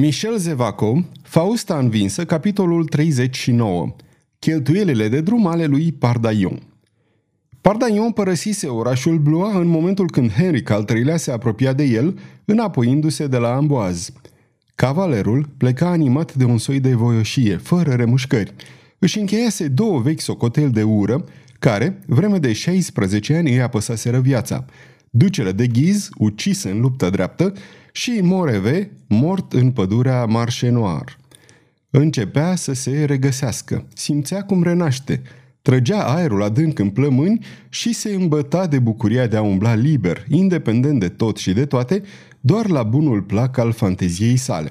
Michel Zevaco, Fausta învinsă, capitolul 39. Cheltuielile de drum ale lui Pardaion. Pardaion părăsise orașul Blois în momentul când Henric al III-lea se apropia de el, înapoiindu-se de la Amboaz. Cavalerul pleca animat de un soi de voioșie, fără remușcări. Își încheiase două vechi socoteli de ură, care, vreme de 16 ani, îi apăsaseră viața. Ducele de Ghiz, ucis în luptă dreaptă, și Moreve, mort în pădurea Marșenoar. Începea să se regăsească, simțea cum renaște, trăgea aerul adânc în plămâni și se îmbăta de bucuria de a umbla liber, independent de tot și de toate, doar la bunul plac al fanteziei sale.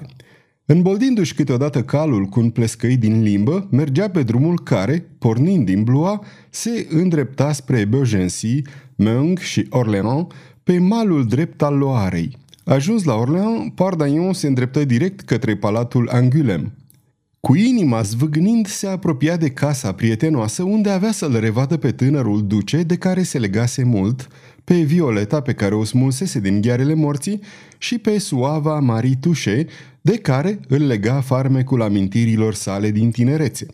Înboldindu-și câteodată calul cu un plescăi din limbă, mergea pe drumul care, pornind din Blois, se îndrepta spre Beaugency, Meung și Orléans, pe malul drept al Loarei, Ajuns la Orleans, Pardaion se îndreptă direct către palatul Angulem. Cu inima zvâgnind, se apropia de casa prietenoasă unde avea să-l revadă pe tânărul duce de care se legase mult, pe Violeta pe care o smulsese din ghearele morții și pe suava Marie Touche de care îl lega farmecul amintirilor sale din tinerețe.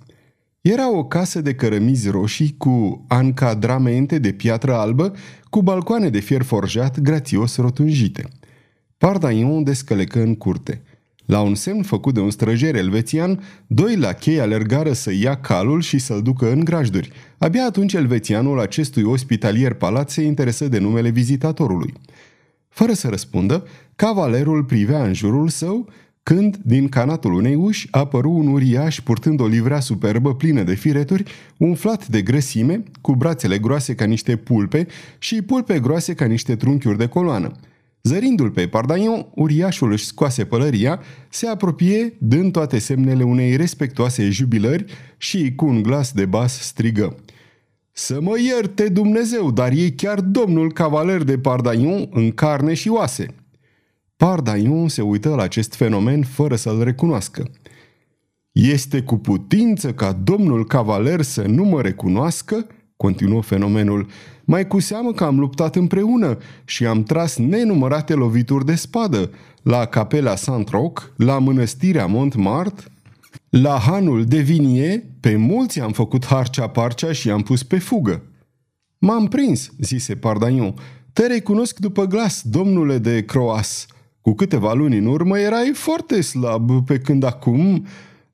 Era o casă de cărămizi roșii cu ancadramente de piatră albă, cu balcoane de fier forjat grațios rotunjite – Pardaion descălecă în curte. La un semn făcut de un străjer elvețian, doi lachei alergară să ia calul și să-l ducă în grajduri. Abia atunci elvețianul acestui ospitalier palat se interesă de numele vizitatorului. Fără să răspundă, cavalerul privea în jurul său când, din canatul unei uși, apăru un uriaș purtând o livrea superbă plină de fireturi, umflat de grăsime, cu brațele groase ca niște pulpe și pulpe groase ca niște trunchiuri de coloană. Zărindu-l pe Pardaion, uriașul își scoase pălăria, se apropie, dând toate semnele unei respectoase jubilări și, cu un glas de bas, strigă. Să mă ierte Dumnezeu, dar e chiar domnul cavaler de Pardaion în carne și oase. Pardaion se uită la acest fenomen fără să-l recunoască. Este cu putință ca domnul cavaler să nu mă recunoască? Continuă fenomenul. Mai cu seamă că am luptat împreună și am tras nenumărate lovituri de spadă la capela Saint-Roch, la mănăstirea Montmartre, la hanul de vinie, pe mulți am făcut harcea-parcea și am pus pe fugă. M-am prins, zise Pardagnon. Te recunosc după glas, domnule de Croas. Cu câteva luni în urmă erai foarte slab, pe când acum...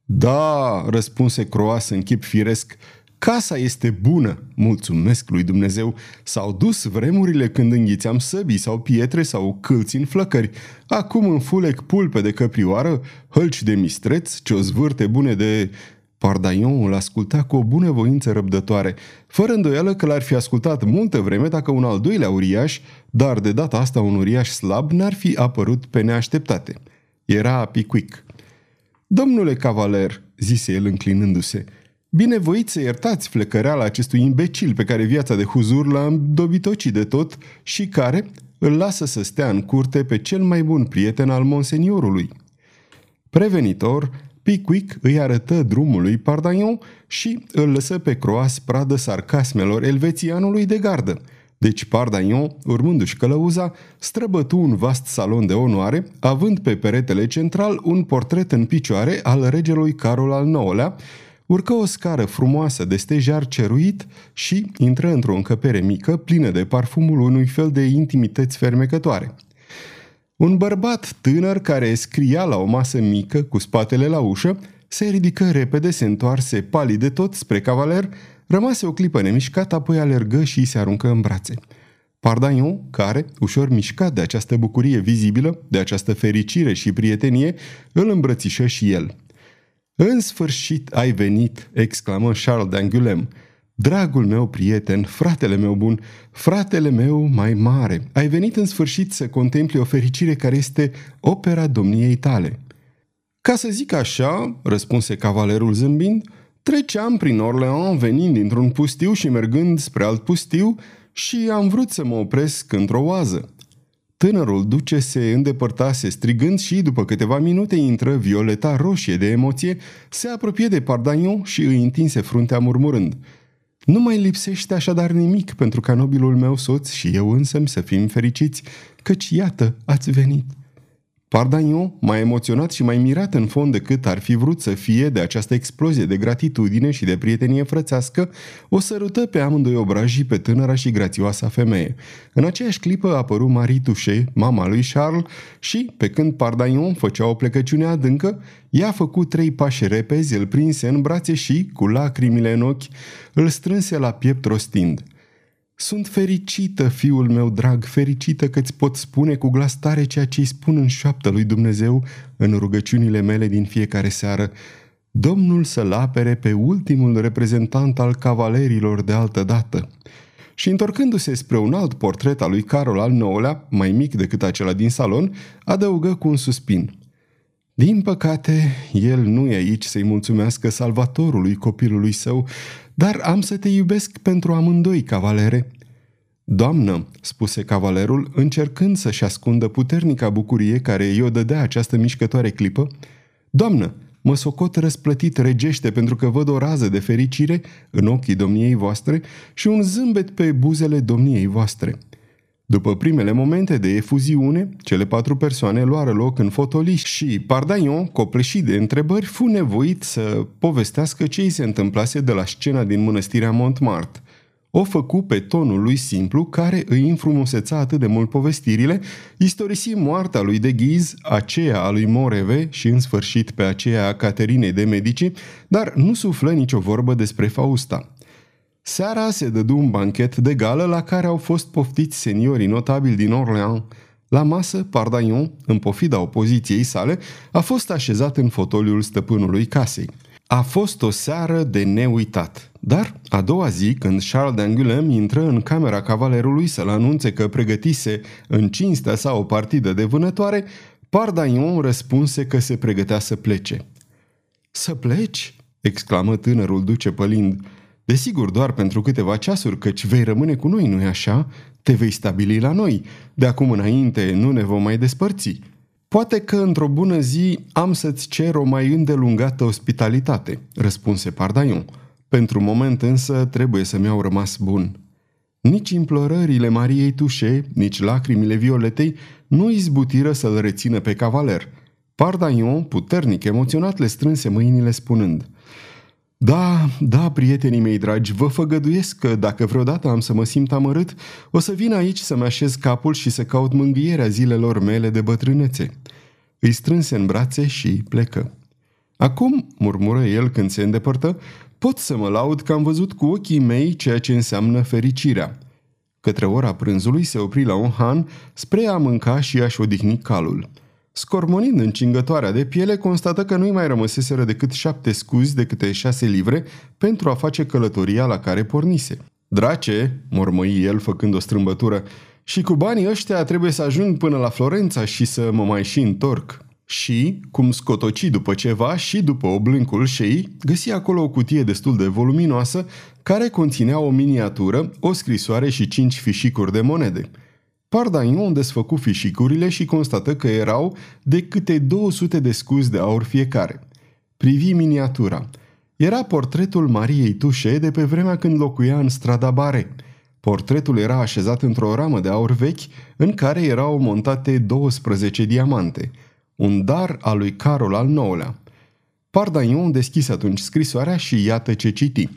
Da, răspunse Croas în chip firesc, Casa este bună, mulțumesc lui Dumnezeu. S-au dus vremurile când înghițeam săbii sau pietre sau câlți în flăcări. Acum în fulec pulpe de căprioară, hălci de mistreț, ciozvârte bune de... Pardaion îl asculta cu o bună voință răbdătoare, fără îndoială că l-ar fi ascultat multă vreme dacă un al doilea uriaș, dar de data asta un uriaș slab, n-ar fi apărut pe neașteptate. Era Piquic. Domnule cavaler, zise el înclinându-se, Binevoit să iertați flecăreala acestui imbecil pe care viața de huzur l-a îndobitocit de tot și care îl lasă să stea în curte pe cel mai bun prieten al monseniorului. Prevenitor, Pickwick îi arătă drumul lui Pardagnon și îl lăsă pe croas pradă sarcasmelor elvețianului de gardă. Deci Pardagnon, urmându-și călăuza, străbătu un vast salon de onoare, având pe peretele central un portret în picioare al regelui Carol al IX-lea, urcă o scară frumoasă de stejar ceruit și intră într-o încăpere mică, plină de parfumul unui fel de intimități fermecătoare. Un bărbat tânăr care scria la o masă mică, cu spatele la ușă, se ridică repede, se întoarse palid de tot spre cavaler, rămase o clipă nemișcat, apoi alergă și se aruncă în brațe. Pardaion, care, ușor mișcat de această bucurie vizibilă, de această fericire și prietenie, îl îmbrățișă și el – în sfârșit ai venit!" exclamă Charles d'Angulem. Dragul meu prieten, fratele meu bun, fratele meu mai mare, ai venit în sfârșit să contempli o fericire care este opera domniei tale. Ca să zic așa, răspunse cavalerul zâmbind, treceam prin Orleans venind dintr-un pustiu și mergând spre alt pustiu și am vrut să mă opresc într-o oază. Tânărul duce se îndepărtase strigând și, după câteva minute, intră Violeta roșie de emoție, se apropie de Pardagnon și îi întinse fruntea murmurând. Nu mai lipsește așadar nimic pentru ca nobilul meu soț și eu însă să fim fericiți, căci iată, ați venit. Pardagnon, mai emoționat și mai mirat în fond decât ar fi vrut să fie de această explozie de gratitudine și de prietenie frățească, o sărută pe amândoi obrajii pe tânăra și grațioasa femeie. În aceeași clipă a apărut Marie Touché, mama lui Charles, și, pe când Pardagnon făcea o plecăciune adâncă, ea a făcut trei pași repezi, îl prinse în brațe și, cu lacrimile în ochi, îl strânse la piept rostind – sunt fericită, fiul meu drag, fericită că-ți pot spune cu glas tare ceea ce îi spun în șoaptă lui Dumnezeu în rugăciunile mele din fiecare seară. Domnul să-l apere pe ultimul reprezentant al cavalerilor de altă dată. Și întorcându-se spre un alt portret al lui Carol al IX-lea, mai mic decât acela din salon, adăugă cu un suspin. Din păcate, el nu e aici să-i mulțumească salvatorului copilului său, dar am să te iubesc pentru amândoi, cavalere." Doamnă, spuse cavalerul, încercând să-și ascundă puternica bucurie care i-o dădea această mișcătoare clipă, Doamnă, mă socot răsplătit regește pentru că văd o rază de fericire în ochii domniei voastre și un zâmbet pe buzele domniei voastre. După primele momente de efuziune, cele patru persoane luară loc în fotolii și Pardaion, copleșit de întrebări, fu nevoit să povestească ce îi se întâmplase de la scena din mănăstirea Montmartre. O făcu pe tonul lui simplu, care îi înfrumuseța atât de mult povestirile, istorisi moartea lui de Ghiz, aceea a lui Moreve și în sfârșit pe aceea a Caterinei de Medici, dar nu suflă nicio vorbă despre Fausta. Seara se dădu un banchet de gală la care au fost poftiți seniorii notabili din Orleans. La masă, Pardagnon, în pofida opoziției sale, a fost așezat în fotoliul stăpânului casei. A fost o seară de neuitat. Dar, a doua zi, când Charles d'Angoulême intră în camera cavalerului să-l anunțe că pregătise în cinstea sa o partidă de vânătoare, Pardagnon răspunse că se pregătea să plece. Să pleci?" exclamă tânărul duce pălind. Desigur, doar pentru câteva ceasuri, căci vei rămâne cu noi, nu-i așa? Te vei stabili la noi. De acum înainte nu ne vom mai despărți. Poate că într-o bună zi am să-ți cer o mai îndelungată ospitalitate, răspunse Pardaion. Pentru moment însă trebuie să mi-au rămas bun. Nici implorările Mariei Tușe, nici lacrimile Violetei nu izbutiră să-l rețină pe cavaler. Pardaion, puternic emoționat, le strânse mâinile spunând – da, da, prietenii mei dragi, vă făgăduiesc că dacă vreodată am să mă simt amărât, o să vin aici să-mi așez capul și să caut mângâierea zilelor mele de bătrânețe. Îi strânse în brațe și plecă. Acum, murmură el când se îndepărtă, pot să mă laud că am văzut cu ochii mei ceea ce înseamnă fericirea. Către ora prânzului se opri la un han spre a mânca și a-și odihni calul. Scormonind încingătoarea de piele, constată că nu-i mai rămăseseră decât șapte scuzi de câte șase livre pentru a face călătoria la care pornise. Drace, mormăi el făcând o strâmbătură, și cu banii ăștia trebuie să ajung până la Florența și să mă mai și întorc. Și, cum scotoci după ceva și după oblâncul șei, găsi acolo o cutie destul de voluminoasă care conținea o miniatură, o scrisoare și cinci fișicuri de monede – Pardaion desfăcu fișicurile și constată că erau de câte 200 de scuzi de aur fiecare. Privi miniatura. Era portretul Mariei Tușe de pe vremea când locuia în strada Bare. Portretul era așezat într-o ramă de aur vechi în care erau montate 12 diamante. Un dar al lui Carol al IX-lea. Pardaion deschise atunci scrisoarea și iată ce citi.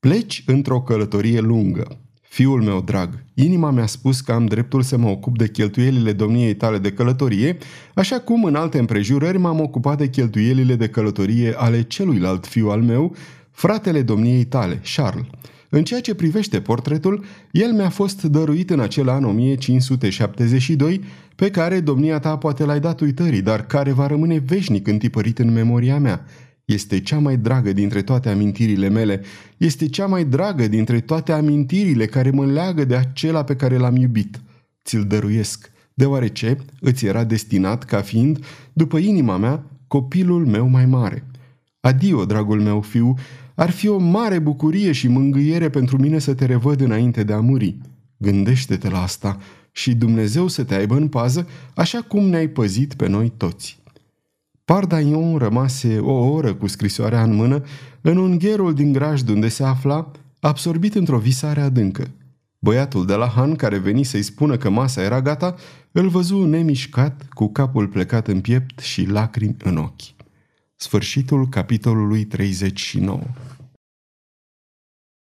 Pleci într-o călătorie lungă. Fiul meu drag, inima mi-a spus că am dreptul să mă ocup de cheltuielile domniei tale de călătorie, așa cum în alte împrejurări m-am ocupat de cheltuielile de călătorie ale celuilalt fiu al meu, fratele domniei tale, Charles. În ceea ce privește portretul, el mi-a fost dăruit în acel an 1572, pe care domnia ta poate l-ai dat uitării, dar care va rămâne veșnic întipărit în memoria mea. Este cea mai dragă dintre toate amintirile mele. Este cea mai dragă dintre toate amintirile care mă leagă de acela pe care l-am iubit. Ți-l dăruiesc, deoarece îți era destinat ca fiind, după inima mea, copilul meu mai mare. Adio, dragul meu fiu, ar fi o mare bucurie și mângâiere pentru mine să te revăd înainte de a muri. Gândește-te la asta și Dumnezeu să te aibă în pază așa cum ne-ai păzit pe noi toți. Pardaion rămase o oră cu scrisoarea în mână în ungherul din grajd unde se afla, absorbit într-o visare adâncă. Băiatul de la Han, care veni să-i spună că masa era gata, îl văzu nemișcat, cu capul plecat în piept și lacrimi în ochi. Sfârșitul capitolului 39